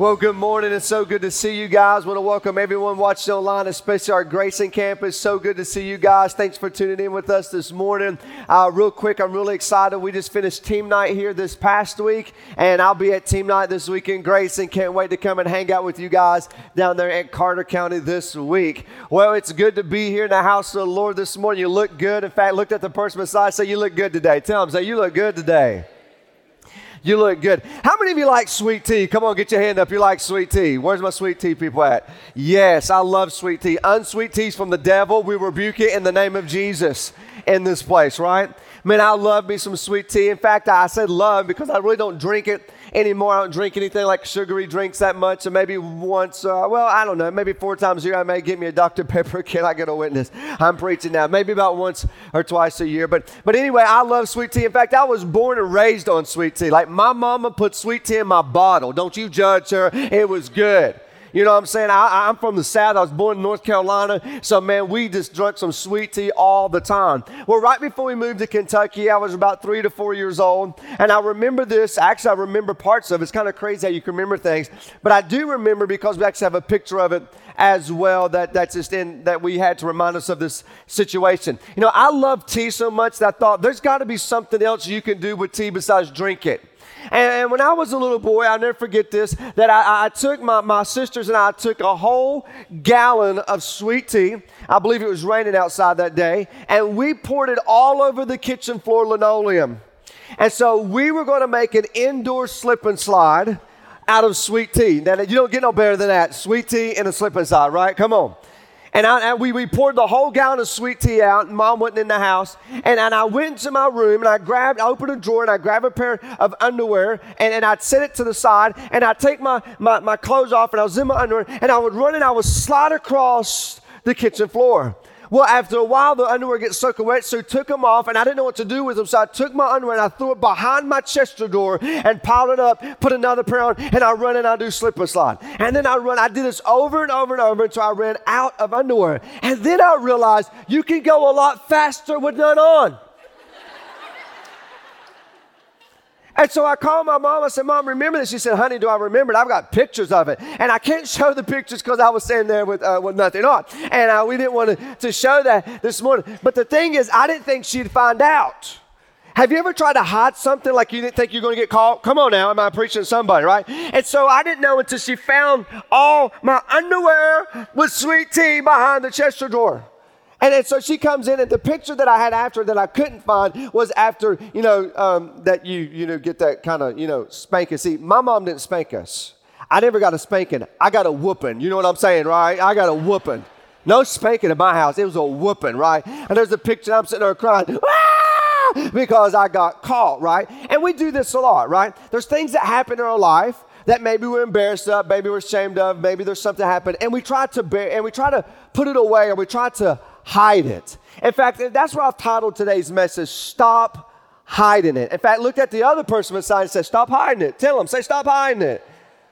Well, good morning. It's so good to see you guys. want to welcome everyone watching online, especially our Grayson campus. So good to see you guys. Thanks for tuning in with us this morning. Uh, real quick, I'm really excited. We just finished team night here this past week, and I'll be at team night this weekend. Grayson. Can't wait to come and hang out with you guys down there at Carter County this week. Well, it's good to be here in the house of the Lord this morning. You look good. In fact, looked at the person beside, say you look good today. Tell them, say you look good today. You look good. How many of you like sweet tea? Come on, get your hand up. You like sweet tea. Where's my sweet tea people at? Yes, I love sweet tea. Unsweet tea's from the devil. We rebuke it in the name of Jesus in this place, right? Man, I love me some sweet tea. In fact, I said love because I really don't drink it anymore. I don't drink anything like sugary drinks that much. So maybe once, uh, well, I don't know, maybe four times a year I may get me a Dr. Pepper. Can I get a witness? I'm preaching now. Maybe about once or twice a year. But, but anyway, I love sweet tea. In fact, I was born and raised on sweet tea. Like my mama put sweet tea in my bottle. Don't you judge her. It was good. You know what I'm saying? I, am from the South. I was born in North Carolina. So, man, we just drank some sweet tea all the time. Well, right before we moved to Kentucky, I was about three to four years old. And I remember this. Actually, I remember parts of it. It's kind of crazy how you can remember things. But I do remember because we actually have a picture of it as well that, that's just in that we had to remind us of this situation. You know, I love tea so much that I thought there's got to be something else you can do with tea besides drink it. And, when I was a little boy, I'll never forget this, that I, I took my, my sisters and I took a whole gallon of sweet tea. I believe it was raining outside that day. And we poured it all over the kitchen floor linoleum. And so we were going to make an indoor slip and slide out of sweet tea. Now, you don't get no better than that. Sweet tea and a slip and slide, right? Come on. And, I, and we, we poured the whole gallon of sweet tea out, and mom wasn't in the house. And, and I went into my room and I grabbed, I opened a drawer and I grabbed a pair of underwear and, and I'd set it to the side and I'd take my, my, my clothes off and I was in my underwear and I would run and I would slide across the kitchen floor. Well, after a while, the underwear gets soaking wet, so I took them off, and I didn't know what to do with them. So I took my underwear and I threw it behind my chest door and piled it up, put another pair on, and I run and I do slip and slide. And then I run, I did this over and over and over until I ran out of underwear. And then I realized you can go a lot faster with none on. And so I called my mom. I said, Mom, remember this? She said, Honey, do I remember it? I've got pictures of it. And I can't show the pictures because I was standing there with, uh, with nothing on. And uh, we didn't want to, to show that this morning. But the thing is, I didn't think she'd find out. Have you ever tried to hide something like you didn't think you're going to get caught? Come on now, am I preaching to somebody, right? And so I didn't know until she found all my underwear with sweet tea behind the chest drawer. And, and so she comes in, and the picture that I had after that I couldn't find was after, you know, um, that you, you know, get that kind of, you know, spanking. See, my mom didn't spank us. I never got a spanking. I got a whooping. You know what I'm saying, right? I got a whooping. No spanking in my house. It was a whooping, right? And there's a picture, I'm sitting there crying. Ah! Because I got caught, right? And we do this a lot, right? There's things that happen in our life that maybe we're embarrassed of, maybe we're ashamed of, maybe there's something happened, and we try to bear, and we try to put it away, or we try to hide it. In fact, that's what I've titled today's message Stop Hiding It. In fact, look at the other person beside and say, Stop hiding it. Tell them, say, Stop hiding it.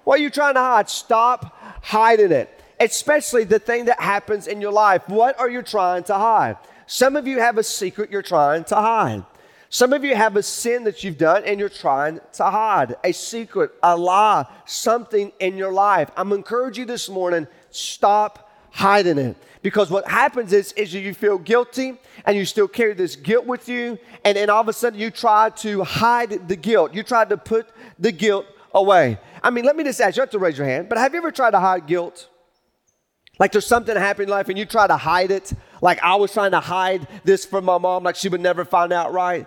What are you trying to hide? Stop hiding it. Especially the thing that happens in your life. What are you trying to hide? Some of you have a secret you're trying to hide. Some of you have a sin that you've done and you're trying to hide a secret, a lie, something in your life. I'm encouraging you this morning stop hiding it. Because what happens is, is you feel guilty and you still carry this guilt with you, and then all of a sudden you try to hide the guilt. You try to put the guilt away. I mean, let me just ask you, have to raise your hand, but have you ever tried to hide guilt? Like there's something happening in life and you try to hide it. Like I was trying to hide this from my mom, like she would never find out right.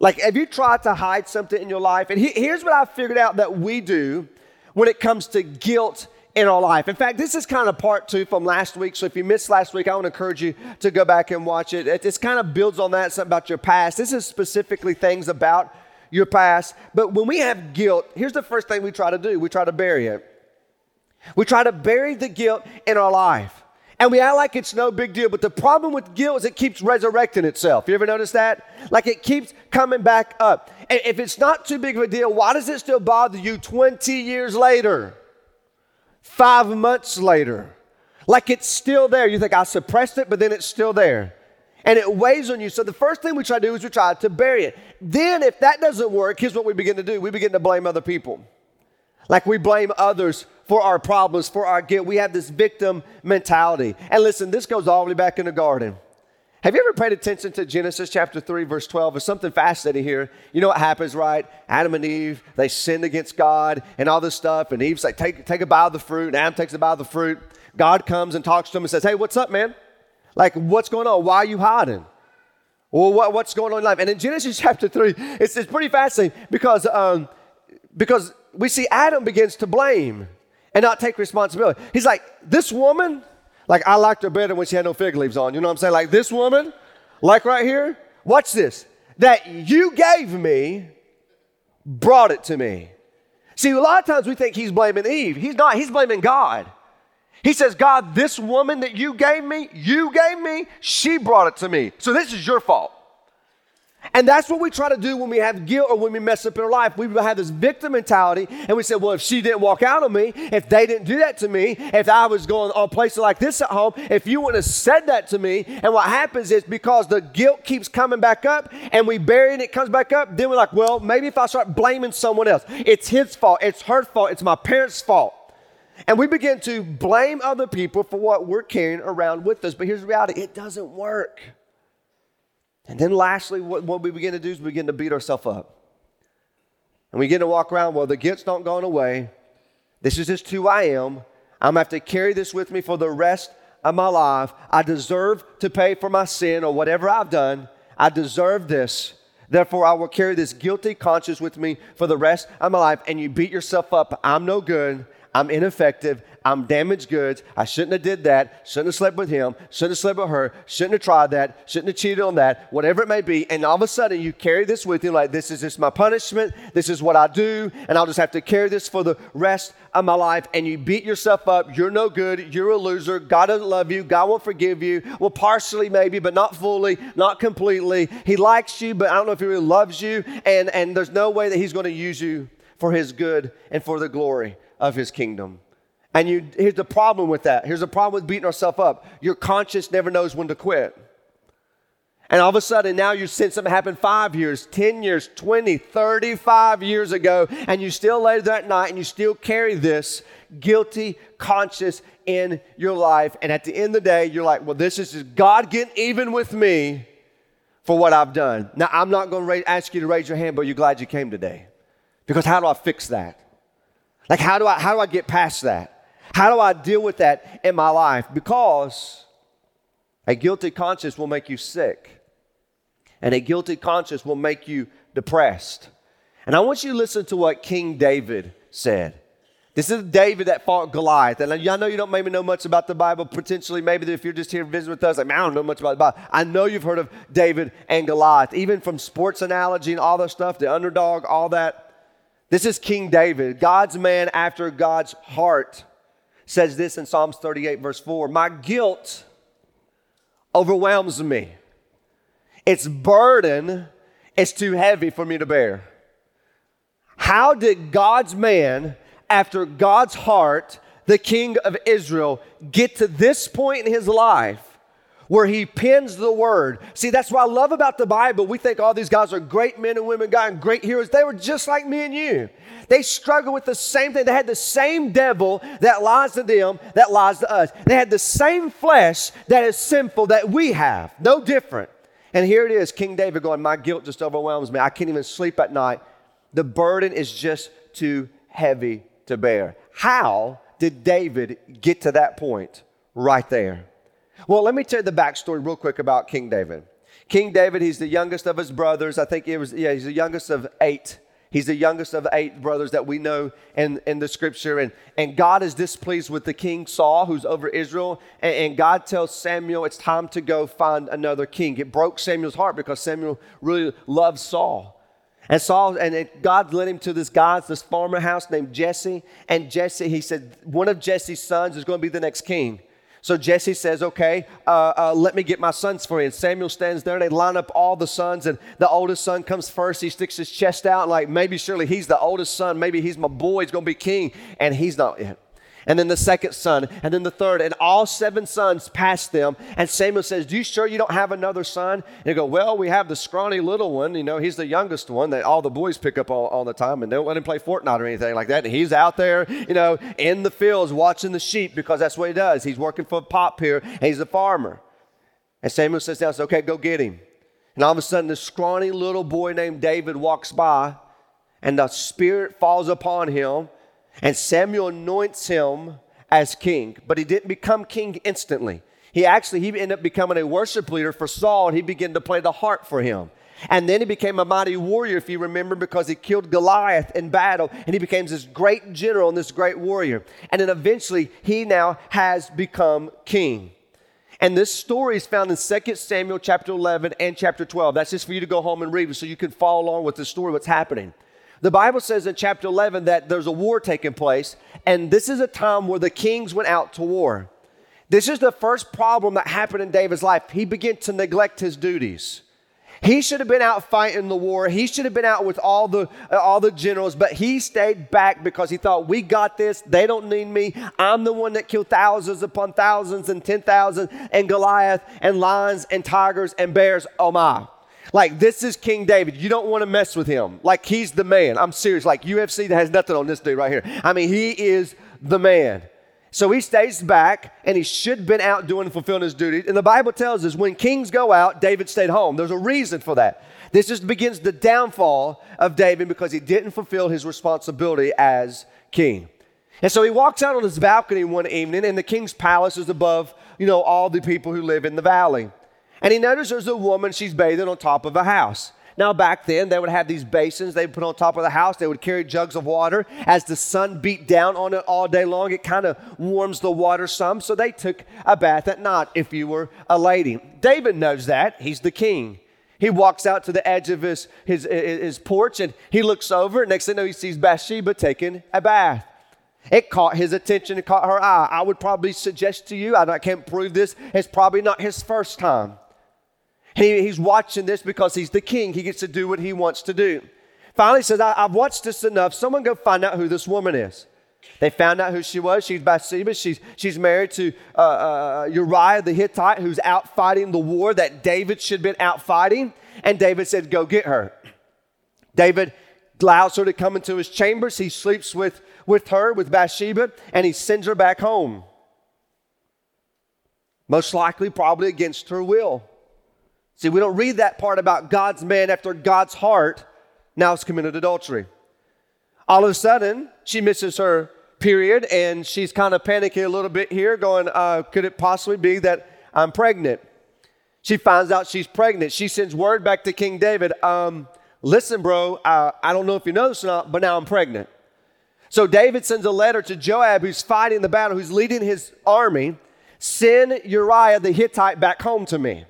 Like, have you tried to hide something in your life? And he, here's what I figured out that we do when it comes to guilt in our life. In fact, this is kind of part two from last week. So if you missed last week, I want to encourage you to go back and watch it. It just kind of builds on that, something about your past. This is specifically things about your past. But when we have guilt, here's the first thing we try to do we try to bury it. We try to bury the guilt in our life. And we act like it's no big deal. But the problem with guilt is it keeps resurrecting itself. You ever notice that? Like it keeps coming back up. And if it's not too big of a deal, why does it still bother you 20 years later? Five months later. Like it's still there. You think I suppressed it, but then it's still there. And it weighs on you. So the first thing we try to do is we try to bury it. Then, if that doesn't work, here's what we begin to do we begin to blame other people. Like we blame others for our problems, for our guilt. We have this victim mentality. And listen, this goes all the way back in the garden. Have you ever paid attention to Genesis chapter 3, verse 12? There's something fascinating here. You know what happens, right? Adam and Eve, they sinned against God and all this stuff. And Eve's like, take, take a bite of the fruit. And Adam takes a bite of the fruit. God comes and talks to him and says, Hey, what's up, man? Like, what's going on? Why are you hiding? Well, what, what's going on in life? And in Genesis chapter 3, it's, it's pretty fascinating because, um, because we see Adam begins to blame and not take responsibility. He's like, This woman, like, I liked her better when she had no fig leaves on. You know what I'm saying? Like, this woman, like right here, watch this, that you gave me brought it to me. See, a lot of times we think he's blaming Eve. He's not, he's blaming God. He says, God, this woman that you gave me, you gave me, she brought it to me. So this is your fault. And that's what we try to do when we have guilt or when we mess up in our life. We have this victim mentality and we say, well, if she didn't walk out on me, if they didn't do that to me, if I was going on places like this at home, if you wouldn't have said that to me, and what happens is because the guilt keeps coming back up and we bury it and it comes back up, then we're like, well, maybe if I start blaming someone else, it's his fault, it's her fault, it's my parents' fault. And we begin to blame other people for what we're carrying around with us. But here's the reality it doesn't work. And then lastly, what, what we begin to do is we begin to beat ourselves up. And we begin to walk around, well, the guilt's not going away. This is just who I am. I'm going to have to carry this with me for the rest of my life. I deserve to pay for my sin or whatever I've done. I deserve this. Therefore, I will carry this guilty conscience with me for the rest of my life. And you beat yourself up. I'm no good. I'm ineffective. I'm damaged goods. I shouldn't have did that. Shouldn't have slept with him. Shouldn't have slept with her. Shouldn't have tried that. Shouldn't have cheated on that. Whatever it may be. And all of a sudden you carry this with you like this is just my punishment. This is what I do. And I'll just have to carry this for the rest of my life. And you beat yourself up. You're no good. You're a loser. God doesn't love you. God won't forgive you. Well, partially maybe, but not fully, not completely. He likes you, but I don't know if he really loves you. And, and there's no way that he's going to use you for his good and for the glory of his kingdom. And you, here's the problem with that. Here's the problem with beating ourselves up. Your conscience never knows when to quit. And all of a sudden, now you said something happened five years, 10 years, 20, 35 years ago, and you still lay that night and you still carry this guilty conscience in your life. And at the end of the day, you're like, well, this is just God getting even with me for what I've done. Now, I'm not going to ask you to raise your hand, but you're glad you came today. Because how do I fix that? Like, how do I, how do I get past that? How do I deal with that in my life? Because a guilty conscience will make you sick, and a guilty conscience will make you depressed. And I want you to listen to what King David said. This is David that fought Goliath. And y'all know you don't maybe know much about the Bible. Potentially, maybe if you're just here visiting with us, like, man, I don't know much about the Bible. I know you've heard of David and Goliath, even from sports analogy and all that stuff, the underdog, all that. This is King David, God's man after God's heart says this in Psalms 38, verse 4 My guilt overwhelms me. Its burden is too heavy for me to bear. How did God's man, after God's heart, the king of Israel, get to this point in his life where he pins the word. See, that's what I love about the Bible. We think all these guys are great men and women, God, and great heroes. They were just like me and you. They struggled with the same thing. They had the same devil that lies to them, that lies to us. They had the same flesh that is sinful that we have, no different. And here it is King David going, My guilt just overwhelms me. I can't even sleep at night. The burden is just too heavy to bear. How did David get to that point right there? Well, let me tell you the backstory real quick about King David. King David, he's the youngest of his brothers. I think it was, yeah, he's the youngest of eight. He's the youngest of eight brothers that we know in, in the scripture. And, and God is displeased with the king Saul, who's over Israel. And, and God tells Samuel it's time to go find another king. It broke Samuel's heart because Samuel really loved Saul. And Saul, and God led him to this guy's, this farmer house named Jesse. And Jesse, he said, one of Jesse's sons is going to be the next king. So Jesse says, Okay, uh, uh, let me get my sons for you. And Samuel stands there and they line up all the sons. And the oldest son comes first. He sticks his chest out, like maybe surely he's the oldest son. Maybe he's my boy. He's going to be king. And he's not. And then the second son, and then the third, and all seven sons passed them. And Samuel says, Do you sure you don't have another son? And they go, Well, we have the scrawny little one. You know, he's the youngest one that all the boys pick up all, all the time, and they don't let him play Fortnite or anything like that. And he's out there, you know, in the fields watching the sheep because that's what he does. He's working for Pop here, and he's a farmer. And Samuel says down, Okay, go get him. And all of a sudden, this scrawny little boy named David walks by, and the Spirit falls upon him and Samuel anoints him as king, but he didn't become king instantly. He actually he ended up becoming a worship leader for Saul, and he began to play the harp for him. And then he became a mighty warrior, if you remember, because he killed Goliath in battle, and he became this great general and this great warrior. And then eventually, he now has become king. And this story is found in 2 Samuel chapter 11 and chapter 12. That's just for you to go home and read so you can follow along with the story, what's happening. The Bible says in chapter 11 that there's a war taking place, and this is a time where the kings went out to war. This is the first problem that happened in David's life. He began to neglect his duties. He should have been out fighting the war. He should have been out with all the uh, all the generals, but he stayed back because he thought, "We got this. They don't need me. I'm the one that killed thousands upon thousands and ten thousand and Goliath and lions and tigers and bears. Oh my!" Like, this is King David. You don't want to mess with him. Like, he's the man. I'm serious. Like, UFC has nothing on this dude right here. I mean, he is the man. So he stays back and he should have been out doing fulfilling his duty. And the Bible tells us when kings go out, David stayed home. There's a reason for that. This just begins the downfall of David because he didn't fulfill his responsibility as king. And so he walks out on his balcony one evening, and the king's palace is above, you know, all the people who live in the valley. And he noticed there's a woman, she's bathing on top of a house. Now, back then, they would have these basins they would put on top of the house. They would carry jugs of water. As the sun beat down on it all day long, it kind of warms the water some. So they took a bath at night if you were a lady. David knows that. He's the king. He walks out to the edge of his, his, his porch and he looks over. Next thing you know, he sees Bathsheba taking a bath. It caught his attention, it caught her eye. I would probably suggest to you, I can't prove this, it's probably not his first time. He, he's watching this because he's the king. He gets to do what he wants to do. Finally, he says, I, have watched this enough. Someone go find out who this woman is. They found out who she was. She's Bathsheba. She's, she's married to uh, uh, Uriah the Hittite, who's out fighting the war that David should have been out fighting. And David said, Go get her. David allows her to come into his chambers. He sleeps with, with her, with Bathsheba, and he sends her back home. Most likely, probably against her will. See, we don't read that part about God's man after God's heart now has committed adultery. All of a sudden, she misses her period and she's kind of panicking a little bit here, going, uh, Could it possibly be that I'm pregnant? She finds out she's pregnant. She sends word back to King David um, Listen, bro, uh, I don't know if you know this or not, but now I'm pregnant. So David sends a letter to Joab, who's fighting the battle, who's leading his army. Send Uriah the Hittite back home to me.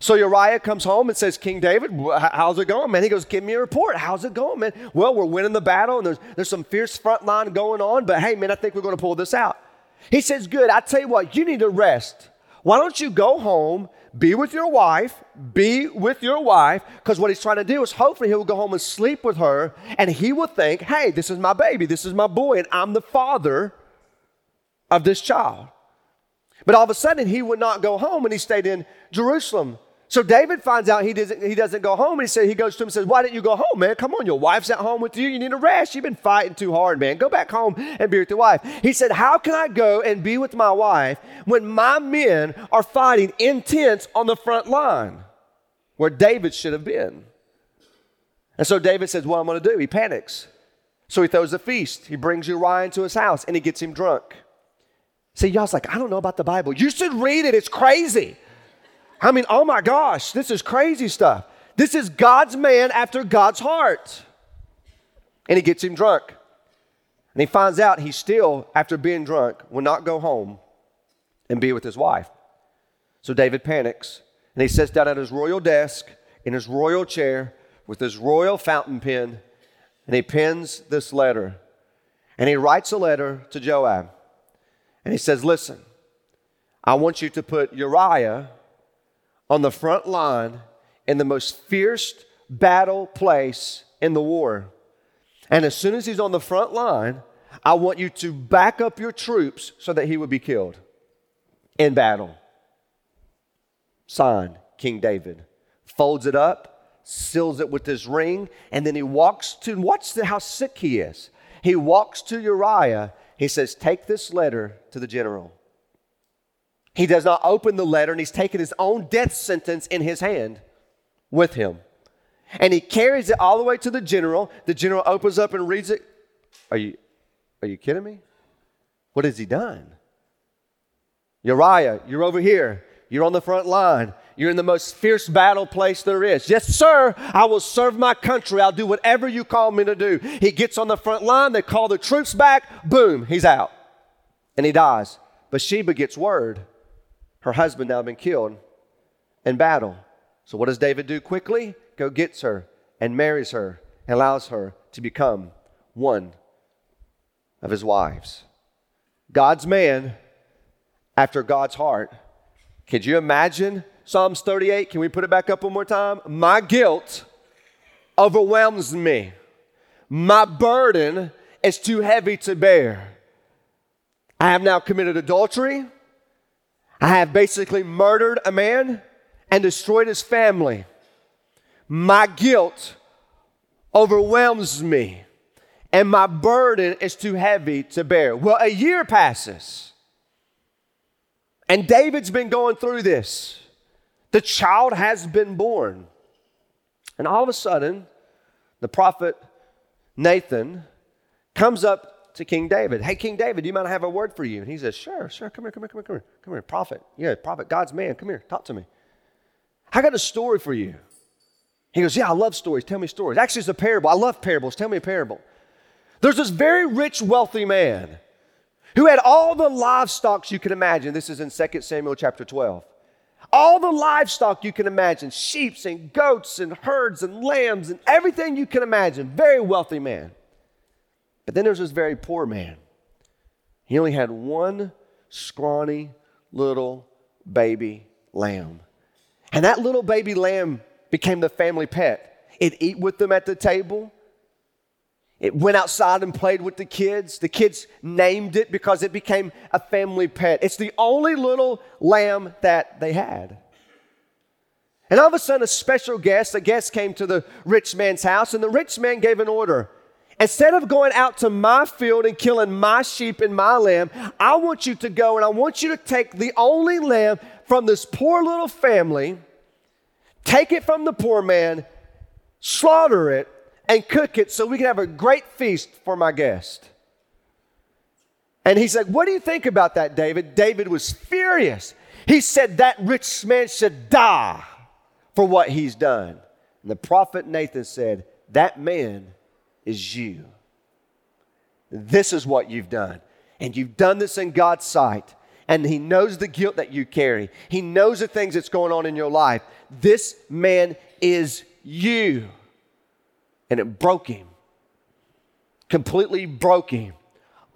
So Uriah comes home and says, King David, how's it going, man? He goes, Give me a report. How's it going, man? Well, we're winning the battle and there's, there's some fierce front line going on, but hey, man, I think we're going to pull this out. He says, Good. I tell you what, you need to rest. Why don't you go home, be with your wife, be with your wife, because what he's trying to do is hopefully he will go home and sleep with her, and he will think, hey, this is my baby, this is my boy, and I'm the father of this child. But all of a sudden, he would not go home and he stayed in Jerusalem. So David finds out he doesn't, he doesn't go home, and he said he goes to him and says, Why didn't you go home, man? Come on, your wife's at home with you. You need a rest. You've been fighting too hard, man. Go back home and be with your wife. He said, How can I go and be with my wife when my men are fighting intense on the front line where David should have been? And so David says, What am I'm gonna do? He panics. So he throws a feast. He brings Uriah into his house and he gets him drunk. See, y'all's like, I don't know about the Bible. You should read it, it's crazy. I mean, oh my gosh, this is crazy stuff. This is God's man after God's heart. And he gets him drunk. And he finds out he still, after being drunk, will not go home and be with his wife. So David panics and he sits down at his royal desk in his royal chair with his royal fountain pen and he pens this letter. And he writes a letter to Joab. And he says, Listen, I want you to put Uriah on the front line in the most fierce battle place in the war. And as soon as he's on the front line, I want you to back up your troops so that he would be killed in battle. Signed, King David. Folds it up, seals it with his ring, and then he walks to, watch how sick he is. He walks to Uriah. He says, Take this letter to the general. He does not open the letter, and he's taken his own death sentence in his hand with him. And he carries it all the way to the general. The general opens up and reads it. Are you, are you kidding me? What has he done? Uriah, you're over here. You're on the front line. You're in the most fierce battle place there is. Yes, sir, I will serve my country. I'll do whatever you call me to do. He gets on the front line. They call the troops back. Boom, he's out. And he dies. Bathsheba gets word her husband now been killed in battle. So what does David do quickly? Go gets her and marries her and allows her to become one of his wives. God's man after God's heart. Could you imagine Psalms 38? Can we put it back up one more time? My guilt overwhelms me. My burden is too heavy to bear. I have now committed adultery. I have basically murdered a man and destroyed his family. My guilt overwhelms me, and my burden is too heavy to bear. Well, a year passes, and David's been going through this. The child has been born. And all of a sudden, the prophet Nathan comes up to King David. Hey, King David, do you mind have a word for you? And he says, Sure, sure, come here, come here, come here, come here. Come here, prophet. Yeah, prophet, God's man, come here, talk to me. I got a story for you. He goes, Yeah, I love stories. Tell me stories. Actually, it's a parable. I love parables. Tell me a parable. There's this very rich, wealthy man who had all the livestock you can imagine. This is in 2 Samuel chapter 12. All the livestock you can imagine sheep and goats and herds and lambs and everything you can imagine. Very wealthy man. But then there's this very poor man. He only had one scrawny little baby lamb. And that little baby lamb became the family pet. It eat with them at the table. It went outside and played with the kids. The kids named it because it became a family pet. It's the only little lamb that they had. And all of a sudden, a special guest, a guest came to the rich man's house, and the rich man gave an order Instead of going out to my field and killing my sheep and my lamb, I want you to go and I want you to take the only lamb from this poor little family, take it from the poor man, slaughter it, and cook it so we can have a great feast for my guest. And he said, What do you think about that, David? David was furious. He said, That rich man should die for what he's done. And the prophet Nathan said, That man is you. This is what you've done. And you've done this in God's sight. And He knows the guilt that you carry, He knows the things that's going on in your life. This man is you. And it broke him, completely broke him.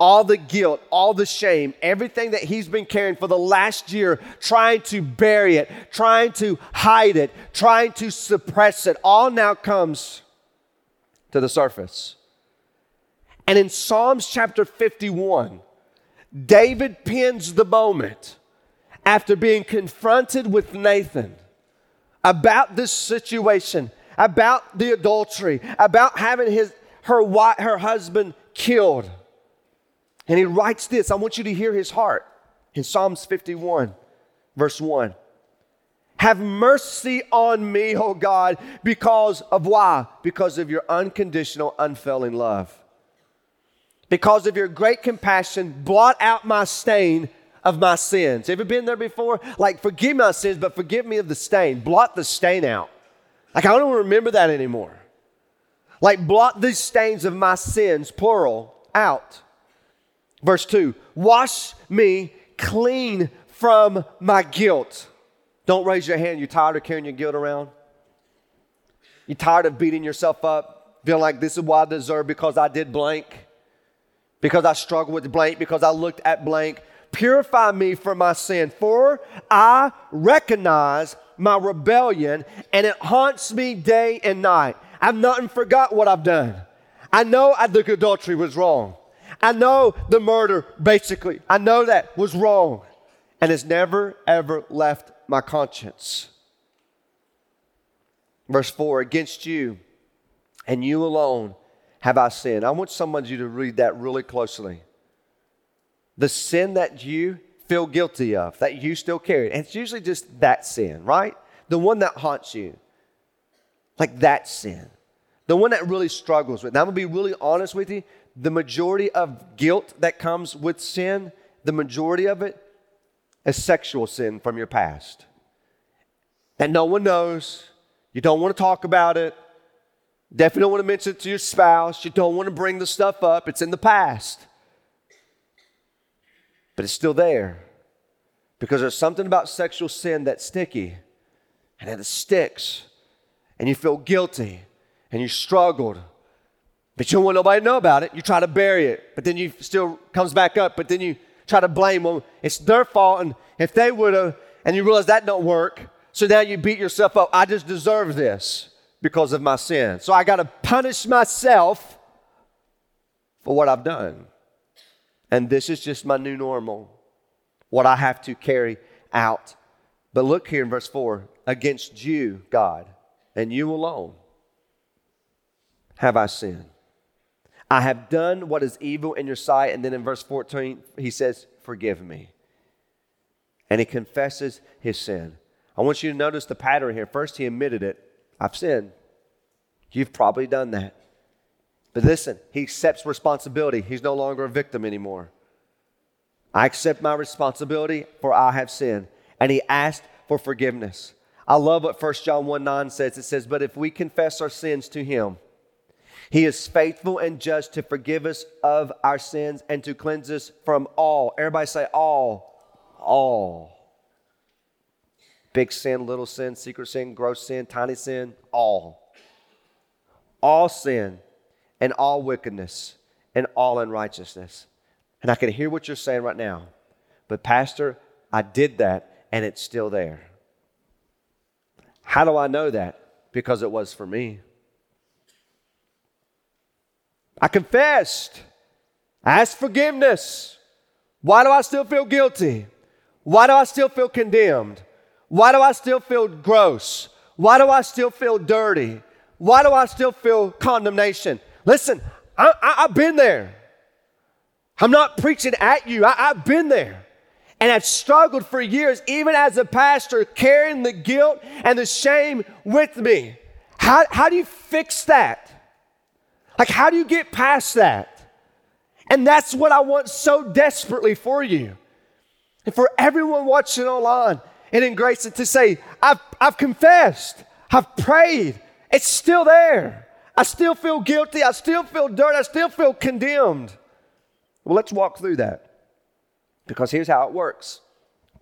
All the guilt, all the shame, everything that he's been carrying for the last year, trying to bury it, trying to hide it, trying to suppress it, all now comes to the surface. And in Psalms chapter 51, David pins the moment after being confronted with Nathan about this situation, about the adultery, about having his, her, her husband killed. And he writes this I want you to hear his heart in Psalms 51, verse 1. Have mercy on me, oh God, because of why? Because of your unconditional, unfailing love. Because of your great compassion, blot out my stain of my sins. Ever been there before? Like, forgive my sins, but forgive me of the stain. Blot the stain out. Like, I don't remember that anymore. Like, blot these stains of my sins, plural, out. Verse 2 Wash me clean from my guilt. Don't raise your hand. You're tired of carrying your guilt around? You're tired of beating yourself up, feeling like this is what I deserve because I did blank, because I struggled with blank, because I looked at blank. Purify me from my sin, for I recognize my rebellion and it haunts me day and night. I've not forgot what I've done. I know I think adultery was wrong. I know the murder, basically. I know that was wrong. And it's never, ever left my conscience. Verse 4 Against you and you alone have I sinned. I want some of you to read that really closely. The sin that you feel guilty of, that you still carry, and it's usually just that sin, right? The one that haunts you. Like that sin. The one that really struggles with. Now, I'm gonna be really honest with you. The majority of guilt that comes with sin, the majority of it is sexual sin from your past. And no one knows. You don't want to talk about it. Definitely don't want to mention it to your spouse. You don't want to bring the stuff up. It's in the past. But it's still there. Because there's something about sexual sin that's sticky and it sticks. And you feel guilty and you struggled. But you don't want nobody to know about it. You try to bury it, but then you still comes back up, but then you try to blame them. It's their fault. And if they would have, and you realize that don't work, so now you beat yourself up. I just deserve this because of my sin. So I got to punish myself for what I've done. And this is just my new normal, what I have to carry out. But look here in verse 4 against you, God, and you alone have I sinned. I have done what is evil in your sight. And then in verse 14, he says, Forgive me. And he confesses his sin. I want you to notice the pattern here. First, he admitted it. I've sinned. You've probably done that. But listen, he accepts responsibility. He's no longer a victim anymore. I accept my responsibility for I have sinned. And he asked for forgiveness. I love what 1 John 1 9 says. It says, But if we confess our sins to him, he is faithful and just to forgive us of our sins and to cleanse us from all. Everybody say all. All Big sin, little sin, secret sin, gross sin, tiny sin, all. All sin and all wickedness and all unrighteousness. And I can hear what you're saying right now. But, Pastor, I did that and it's still there. How do I know that? Because it was for me. I confessed. I asked forgiveness. Why do I still feel guilty? Why do I still feel condemned? Why do I still feel gross? Why do I still feel dirty? Why do I still feel condemnation? Listen, I, have been there. I'm not preaching at you, I, I've been there. And I've struggled for years, even as a pastor, carrying the guilt and the shame with me. How, how do you fix that? Like, how do you get past that? And that's what I want so desperately for you. And for everyone watching online, and in Grayson to say, I've, I've confessed, I've prayed, it's still there. I still feel guilty, I still feel dirt, I still feel condemned. Well, let's walk through that. Because here's how it works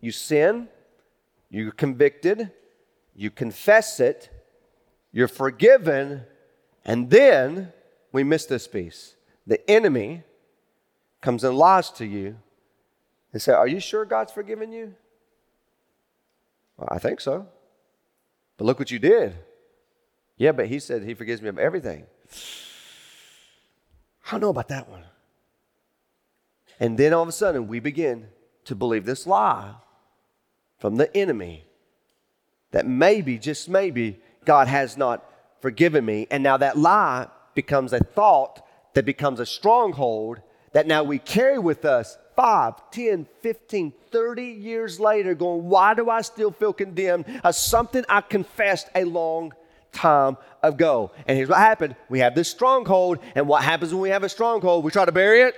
you sin, you're convicted, you confess it, you're forgiven, and then we miss this piece. The enemy comes and lies to you and say, Are you sure God's forgiven you? Well, I think so. But look what you did. Yeah, but he said he forgives me of everything. I don't know about that one. And then all of a sudden, we begin to believe this lie from the enemy that maybe, just maybe, God has not forgiven me. And now that lie becomes a thought that becomes a stronghold that now we carry with us 5, 10, 15, 30 years later, going, why do I still feel condemned as something I confessed a long time ago? And here's what happened we have this stronghold, and what happens when we have a stronghold? We try to bury it,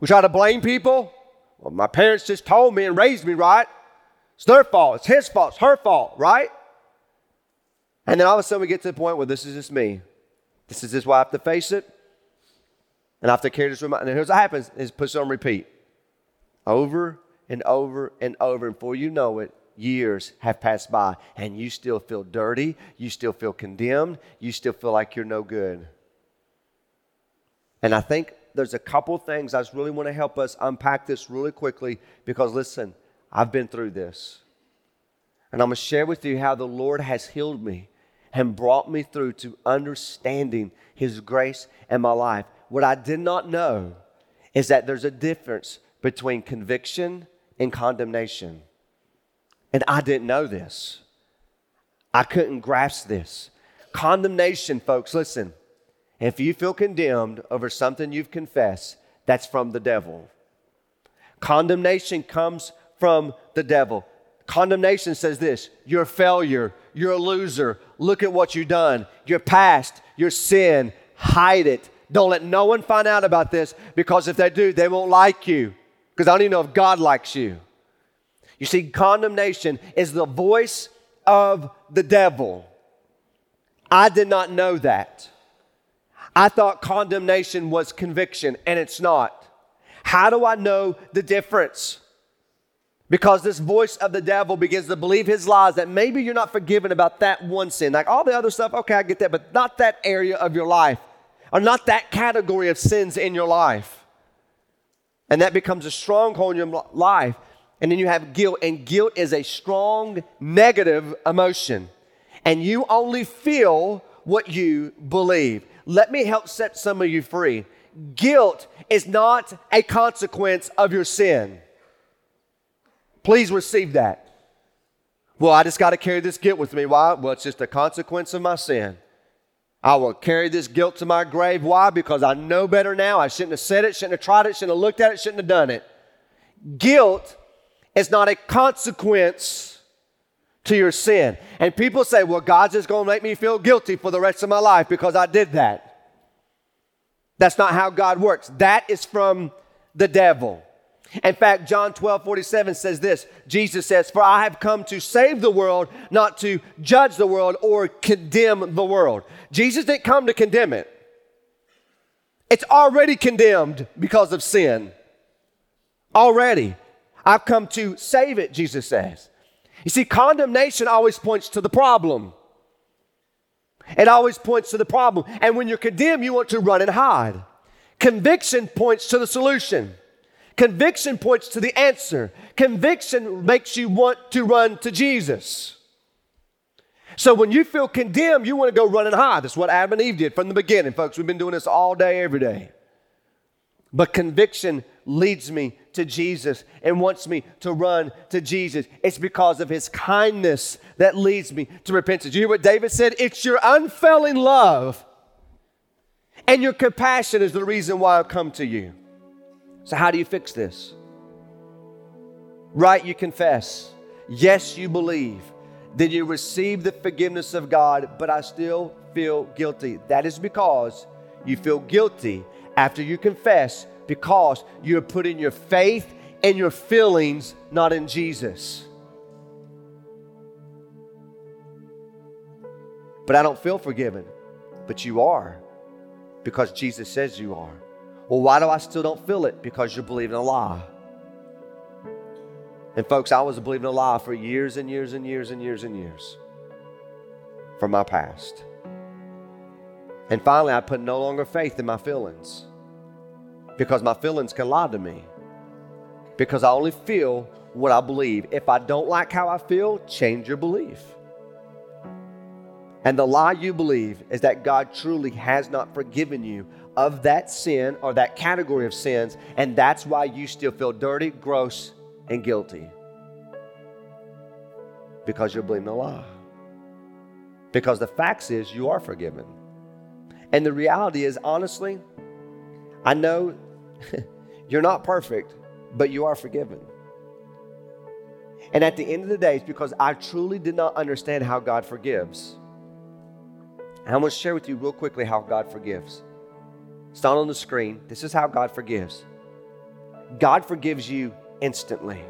we try to blame people. Well, my parents just told me and raised me right. It's their fault, it's his fault, it's her fault, right? And then all of a sudden we get to the point where this is just me. This is I have to face it. And I have to carry this reminder. And here's what happens is puts on repeat. Over and over and over. And before you know it, years have passed by and you still feel dirty, you still feel condemned, you still feel like you're no good. And I think there's a couple things I just really want to help us unpack this really quickly because listen, I've been through this. And I'm going to share with you how the Lord has healed me and brought me through to understanding His grace in my life what I did not know is that there's a difference between conviction and condemnation. And I didn't know this. I couldn't grasp this. Condemnation, folks, listen. If you feel condemned over something you've confessed, that's from the devil. Condemnation comes from the devil. Condemnation says this you're a failure, you're a loser, look at what you've done, your past, your sin, hide it. Don't let no one find out about this because if they do, they won't like you. Because I don't even know if God likes you. You see, condemnation is the voice of the devil. I did not know that. I thought condemnation was conviction, and it's not. How do I know the difference? Because this voice of the devil begins to believe his lies that maybe you're not forgiven about that one sin. Like all the other stuff, okay, I get that, but not that area of your life, or not that category of sins in your life. And that becomes a stronghold in your life. And then you have guilt, and guilt is a strong negative emotion. And you only feel what you believe. Let me help set some of you free. Guilt is not a consequence of your sin. Please receive that. Well, I just got to carry this guilt with me. Why? Well, it's just a consequence of my sin. I will carry this guilt to my grave. Why? Because I know better now. I shouldn't have said it, shouldn't have tried it, shouldn't have looked at it, shouldn't have done it. Guilt is not a consequence to your sin. And people say, well, God's just going to make me feel guilty for the rest of my life because I did that. That's not how God works. That is from the devil. In fact, John 12, 47 says this Jesus says, For I have come to save the world, not to judge the world or condemn the world. Jesus didn't come to condemn it, it's already condemned because of sin. Already. I've come to save it, Jesus says. You see, condemnation always points to the problem. It always points to the problem. And when you're condemned, you want to run and hide. Conviction points to the solution. Conviction points to the answer. Conviction makes you want to run to Jesus. So when you feel condemned, you want to go run and hide. That's what Adam and Eve did from the beginning, folks. We've been doing this all day, every day. But conviction leads me to Jesus and wants me to run to Jesus. It's because of his kindness that leads me to repentance. You hear what David said? It's your unfailing love and your compassion is the reason why I've come to you. So, how do you fix this? Right, you confess. Yes, you believe. Then you receive the forgiveness of God, but I still feel guilty. That is because you feel guilty after you confess because you're putting your faith and your feelings not in Jesus. But I don't feel forgiven. But you are because Jesus says you are. Well, why do I still don't feel it? Because you're believing a lie. And folks, I was believing a lie for years and years and years and years and years from my past. And finally, I put no longer faith in my feelings because my feelings can lie to me. Because I only feel what I believe. If I don't like how I feel, change your belief. And the lie you believe is that God truly has not forgiven you of that sin or that category of sins, and that's why you still feel dirty, gross, and guilty. Because you're believing a lie. Because the facts is you are forgiven. And the reality is, honestly, I know you're not perfect, but you are forgiven. And at the end of the day, it's because I truly did not understand how God forgives. I'm going to share with you real quickly how God forgives. It's not on the screen. This is how God forgives. God forgives you instantly.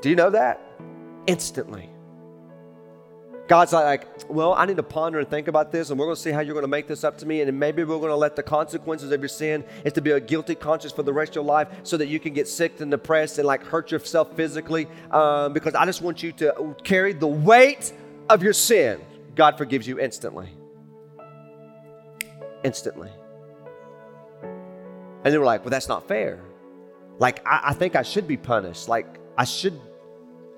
Do you know that? Instantly. God's like, well, I need to ponder and think about this, and we're going to see how you're going to make this up to me, and maybe we're going to let the consequences of your sin is to be a guilty conscience for the rest of your life, so that you can get sick and depressed and like hurt yourself physically. Um, because I just want you to carry the weight of your sin. God forgives you instantly instantly. And they were like, well, that's not fair. Like, I, I think I should be punished. Like, I should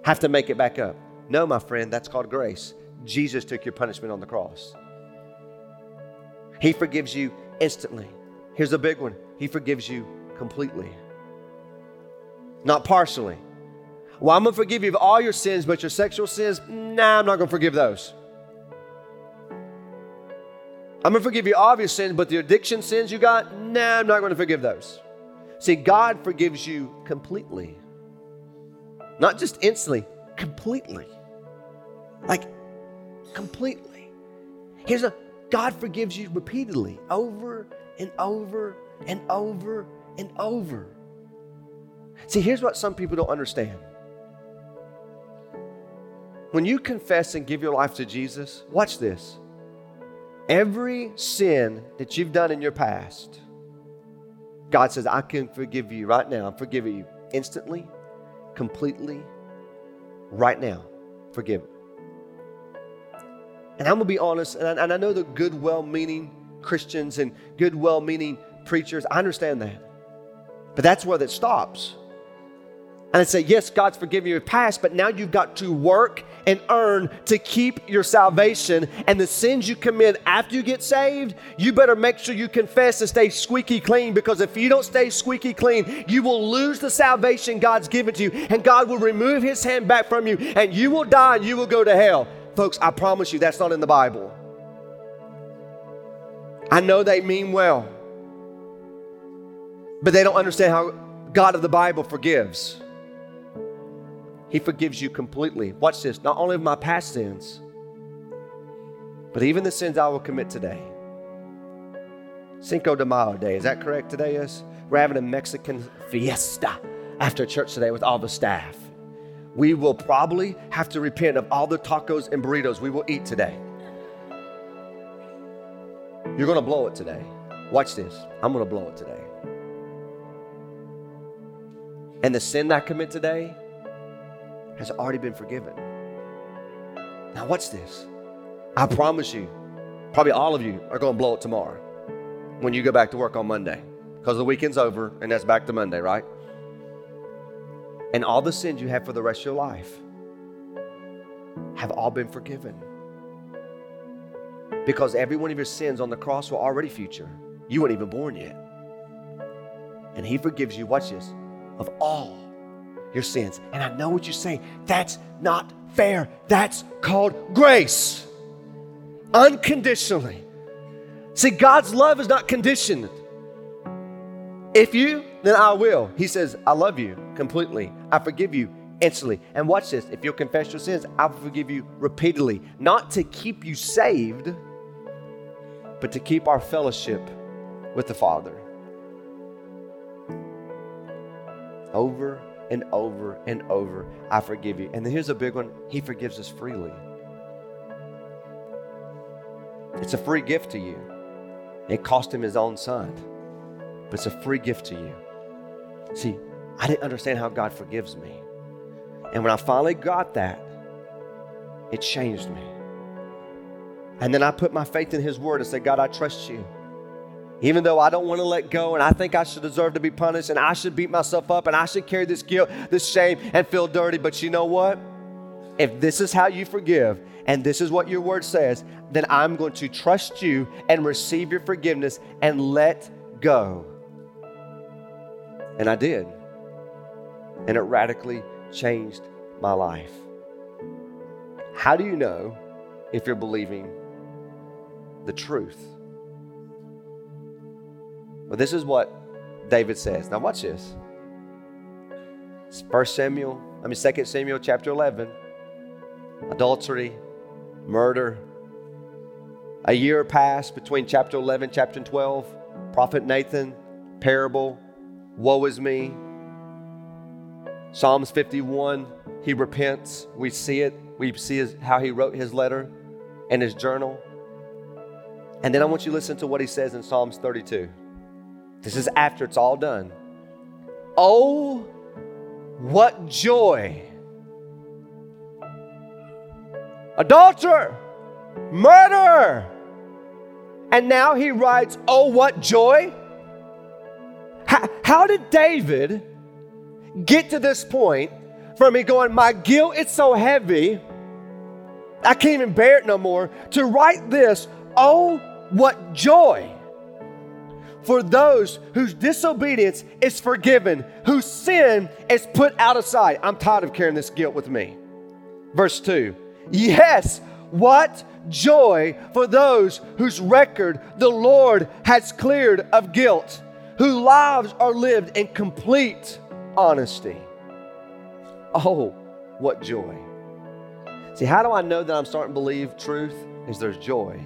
have to make it back up. No, my friend, that's called grace. Jesus took your punishment on the cross. He forgives you instantly. Here's a big one He forgives you completely, not partially. Well, I'm going to forgive you of all your sins, but your sexual sins, nah, I'm not going to forgive those. I'm going to forgive your sins, but the addiction sins you got, nah, I'm not going to forgive those. See, God forgives you completely. Not just instantly, completely. Like, completely. Here's a God forgives you repeatedly, over and over and over and over. See, here's what some people don't understand. When you confess and give your life to Jesus, watch this. Every sin that you've done in your past, God says, I can forgive you right now. I'm forgiving you instantly, completely, right now. Forgive. And I'm going to be honest, and I, and I know the good, well meaning Christians and good, well meaning preachers, I understand that. But that's where that stops. And I say, yes, God's forgiven your past, but now you've got to work and earn to keep your salvation. And the sins you commit after you get saved, you better make sure you confess and stay squeaky clean because if you don't stay squeaky clean, you will lose the salvation God's given to you, and God will remove His hand back from you, and you will die and you will go to hell. Folks, I promise you that's not in the Bible. I know they mean well, but they don't understand how God of the Bible forgives. He forgives you completely. Watch this, not only of my past sins, but even the sins I will commit today. Cinco de Mayo Day, is that correct today? Is we're having a Mexican fiesta after church today with all the staff. We will probably have to repent of all the tacos and burritos we will eat today. You're going to blow it today. Watch this. I'm going to blow it today. And the sin I commit today, has already been forgiven. Now, what's this? I promise you, probably all of you are going to blow it tomorrow when you go back to work on Monday because the weekend's over and that's back to Monday, right? And all the sins you have for the rest of your life have all been forgiven. Because every one of your sins on the cross were already future. You weren't even born yet. And He forgives you, watch this, of all your sins. And I know what you're saying. That's not fair. That's called grace. Unconditionally. See, God's love is not conditioned. If you, then I will. He says, I love you completely. I forgive you instantly. And watch this if you'll confess your sins, I will forgive you repeatedly. Not to keep you saved, but to keep our fellowship with the Father. Over and over and over, I forgive you. And then here's a big one He forgives us freely. It's a free gift to you. It cost Him His own Son, but it's a free gift to you. See, I didn't understand how God forgives me. And when I finally got that, it changed me. And then I put my faith in His Word and said, God, I trust you. Even though I don't want to let go and I think I should deserve to be punished and I should beat myself up and I should carry this guilt, this shame, and feel dirty. But you know what? If this is how you forgive and this is what your word says, then I'm going to trust you and receive your forgiveness and let go. And I did. And it radically changed my life. How do you know if you're believing the truth? Well, this is what David says. Now, watch this. It's 1 Samuel, I mean, 2 Samuel chapter 11. Adultery, murder. A year passed between chapter 11 chapter 12. Prophet Nathan, parable, woe is me. Psalms 51, he repents. We see it. We see his, how he wrote his letter and his journal. And then I want you to listen to what he says in Psalms 32. This is after it's all done. Oh, what joy! Adulterer, murderer. And now he writes, Oh, what joy! How, how did David get to this point from me going, My guilt is so heavy, I can't even bear it no more, to write this, Oh, what joy for those whose disobedience is forgiven, whose sin is put out of sight. I'm tired of carrying this guilt with me. Verse 2 Yes, what joy for those whose record the Lord has cleared of guilt, whose lives are lived in complete honesty. Oh, what joy. See, how do I know that I'm starting to believe truth? Is there's joy.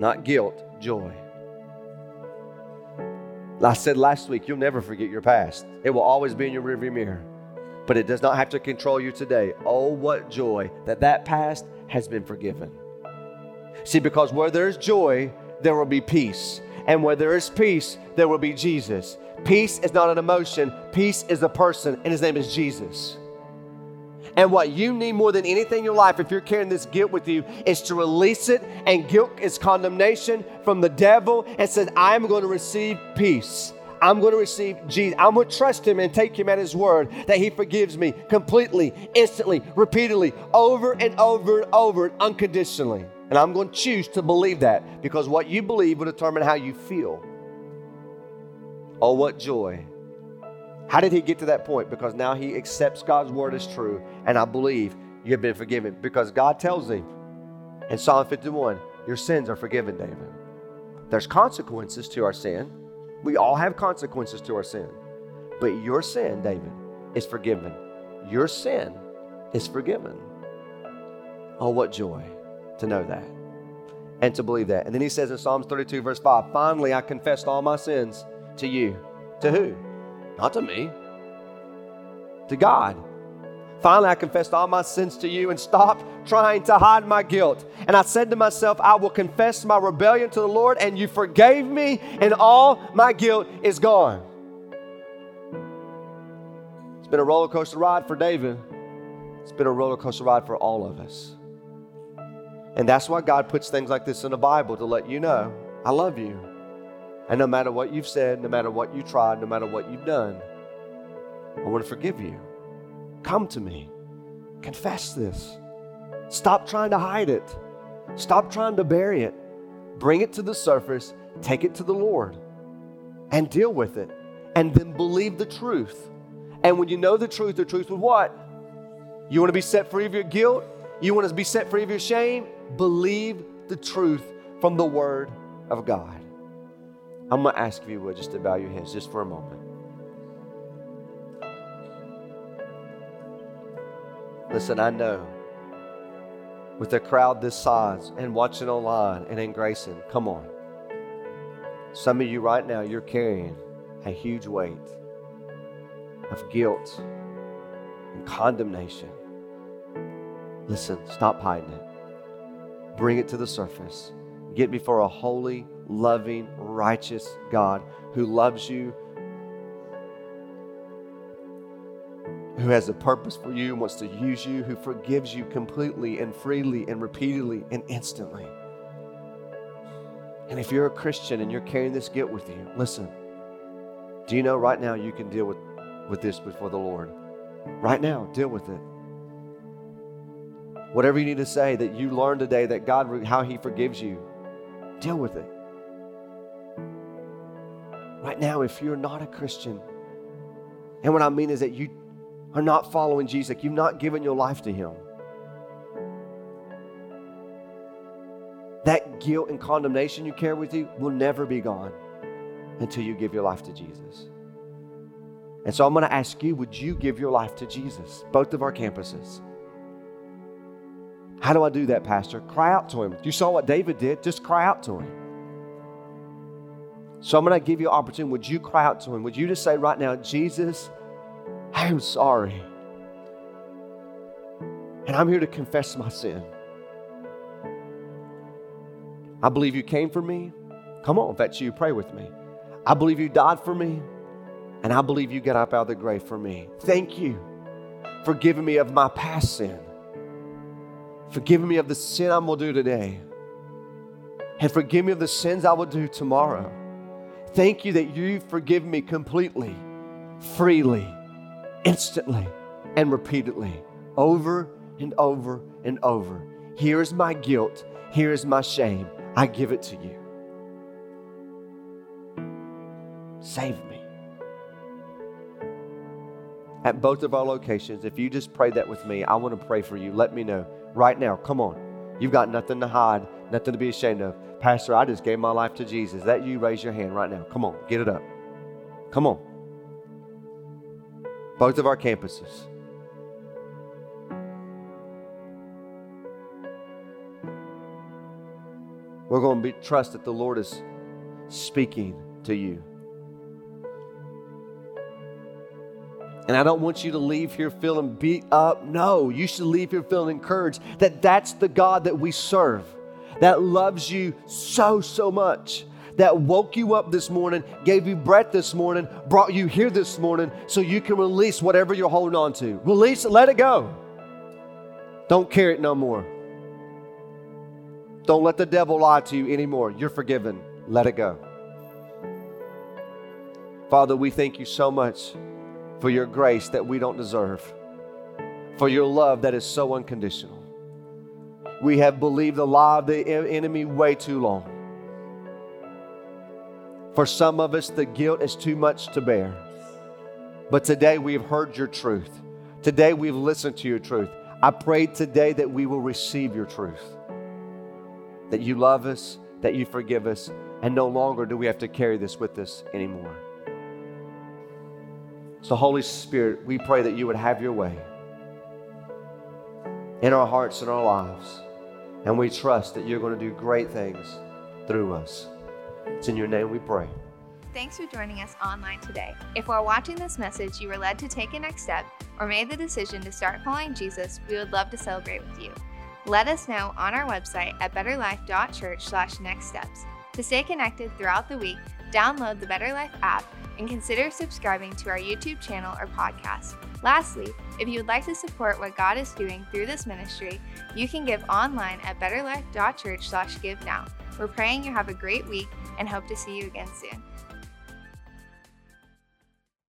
Not guilt, joy. I said last week, you'll never forget your past. It will always be in your rearview mirror. But it does not have to control you today. Oh, what joy that that past has been forgiven. See, because where there's joy, there will be peace. And where there is peace, there will be Jesus. Peace is not an emotion, peace is a person, and his name is Jesus. And what you need more than anything in your life, if you're carrying this guilt with you, is to release it. And guilt is condemnation from the devil and says, I'm going to receive peace. I'm going to receive Jesus. I'm going to trust him and take him at his word that he forgives me completely, instantly, repeatedly, over and over and over, and unconditionally. And I'm going to choose to believe that because what you believe will determine how you feel. Oh, what joy how did he get to that point? Because now he accepts God's word as true, and I believe you have been forgiven. Because God tells him in Psalm 51, Your sins are forgiven, David. There's consequences to our sin. We all have consequences to our sin. But your sin, David, is forgiven. Your sin is forgiven. Oh, what joy to know that and to believe that. And then he says in Psalms 32, verse 5, Finally, I confessed all my sins to you. To who? Not to me, to God. Finally, I confessed all my sins to you and stopped trying to hide my guilt. And I said to myself, I will confess my rebellion to the Lord, and you forgave me, and all my guilt is gone. It's been a roller coaster ride for David. It's been a roller coaster ride for all of us. And that's why God puts things like this in the Bible to let you know I love you. And no matter what you've said, no matter what you tried, no matter what you've done, I want to forgive you. Come to me. Confess this. Stop trying to hide it. Stop trying to bury it. Bring it to the surface, take it to the Lord, and deal with it. And then believe the truth. And when you know the truth, the truth of what? You want to be set free of your guilt? You want to be set free of your shame? Believe the truth from the Word of God. I'm going to ask if you would just to bow your heads just for a moment. Listen, I know with a crowd this size and watching online and in Grayson, come on. Some of you right now, you're carrying a huge weight of guilt and condemnation. Listen, stop hiding it. Bring it to the surface. Get before a holy, loving, righteous God who loves you, who has a purpose for you, wants to use you, who forgives you completely and freely and repeatedly and instantly. And if you're a Christian and you're carrying this guilt with you, listen, do you know right now you can deal with, with this before the Lord? Right now, deal with it. Whatever you need to say that you learned today that God, how He forgives you, deal with it. Right now, if you're not a Christian, and what I mean is that you are not following Jesus, like you've not given your life to Him, that guilt and condemnation you carry with you will never be gone until you give your life to Jesus. And so I'm going to ask you would you give your life to Jesus? Both of our campuses. How do I do that, Pastor? Cry out to Him. You saw what David did, just cry out to Him. So I'm going to give you an opportunity. Would you cry out to him? Would you just say right now, Jesus, I am sorry. And I'm here to confess my sin. I believe you came for me. Come on, that's you, pray with me. I believe you died for me. And I believe you got up out of the grave for me. Thank you for giving me of my past sin. Forgiving me of the sin I'm will do today. And forgive me of the sins I will do tomorrow. Thank you that you forgive me completely, freely, instantly, and repeatedly, over and over and over. Here's my guilt. Here is my shame. I give it to you. Save me. At both of our locations, if you just pray that with me, I want to pray for you. Let me know right now. Come on. You've got nothing to hide, nothing to be ashamed of. Pastor, I just gave my life to Jesus. That you raise your hand right now. Come on, get it up. Come on. Both of our campuses. We're going to be, trust that the Lord is speaking to you. And I don't want you to leave here feeling beat up. No, you should leave here feeling encouraged that that's the God that we serve, that loves you so, so much, that woke you up this morning, gave you breath this morning, brought you here this morning so you can release whatever you're holding on to. Release it, let it go. Don't carry it no more. Don't let the devil lie to you anymore. You're forgiven. Let it go. Father, we thank you so much for your grace that we don't deserve, for your love that is so unconditional. We have believed the lie of the enemy way too long. For some of us, the guilt is too much to bear. But today we've heard your truth. Today we've listened to your truth. I pray today that we will receive your truth. That you love us, that you forgive us, and no longer do we have to carry this with us anymore. So, Holy Spirit, we pray that you would have your way in our hearts and our lives. And we trust that you're going to do great things through us. It's in your name we pray. Thanks for joining us online today. If while watching this message you were led to take a next step or made the decision to start following Jesus, we would love to celebrate with you. Let us know on our website at betterlife.church/next steps. To stay connected throughout the week, download the Better Life app and consider subscribing to our YouTube channel or podcast. Lastly, if you would like to support what God is doing through this ministry, you can give online at betterlife.church/give now. We're praying you have a great week and hope to see you again soon.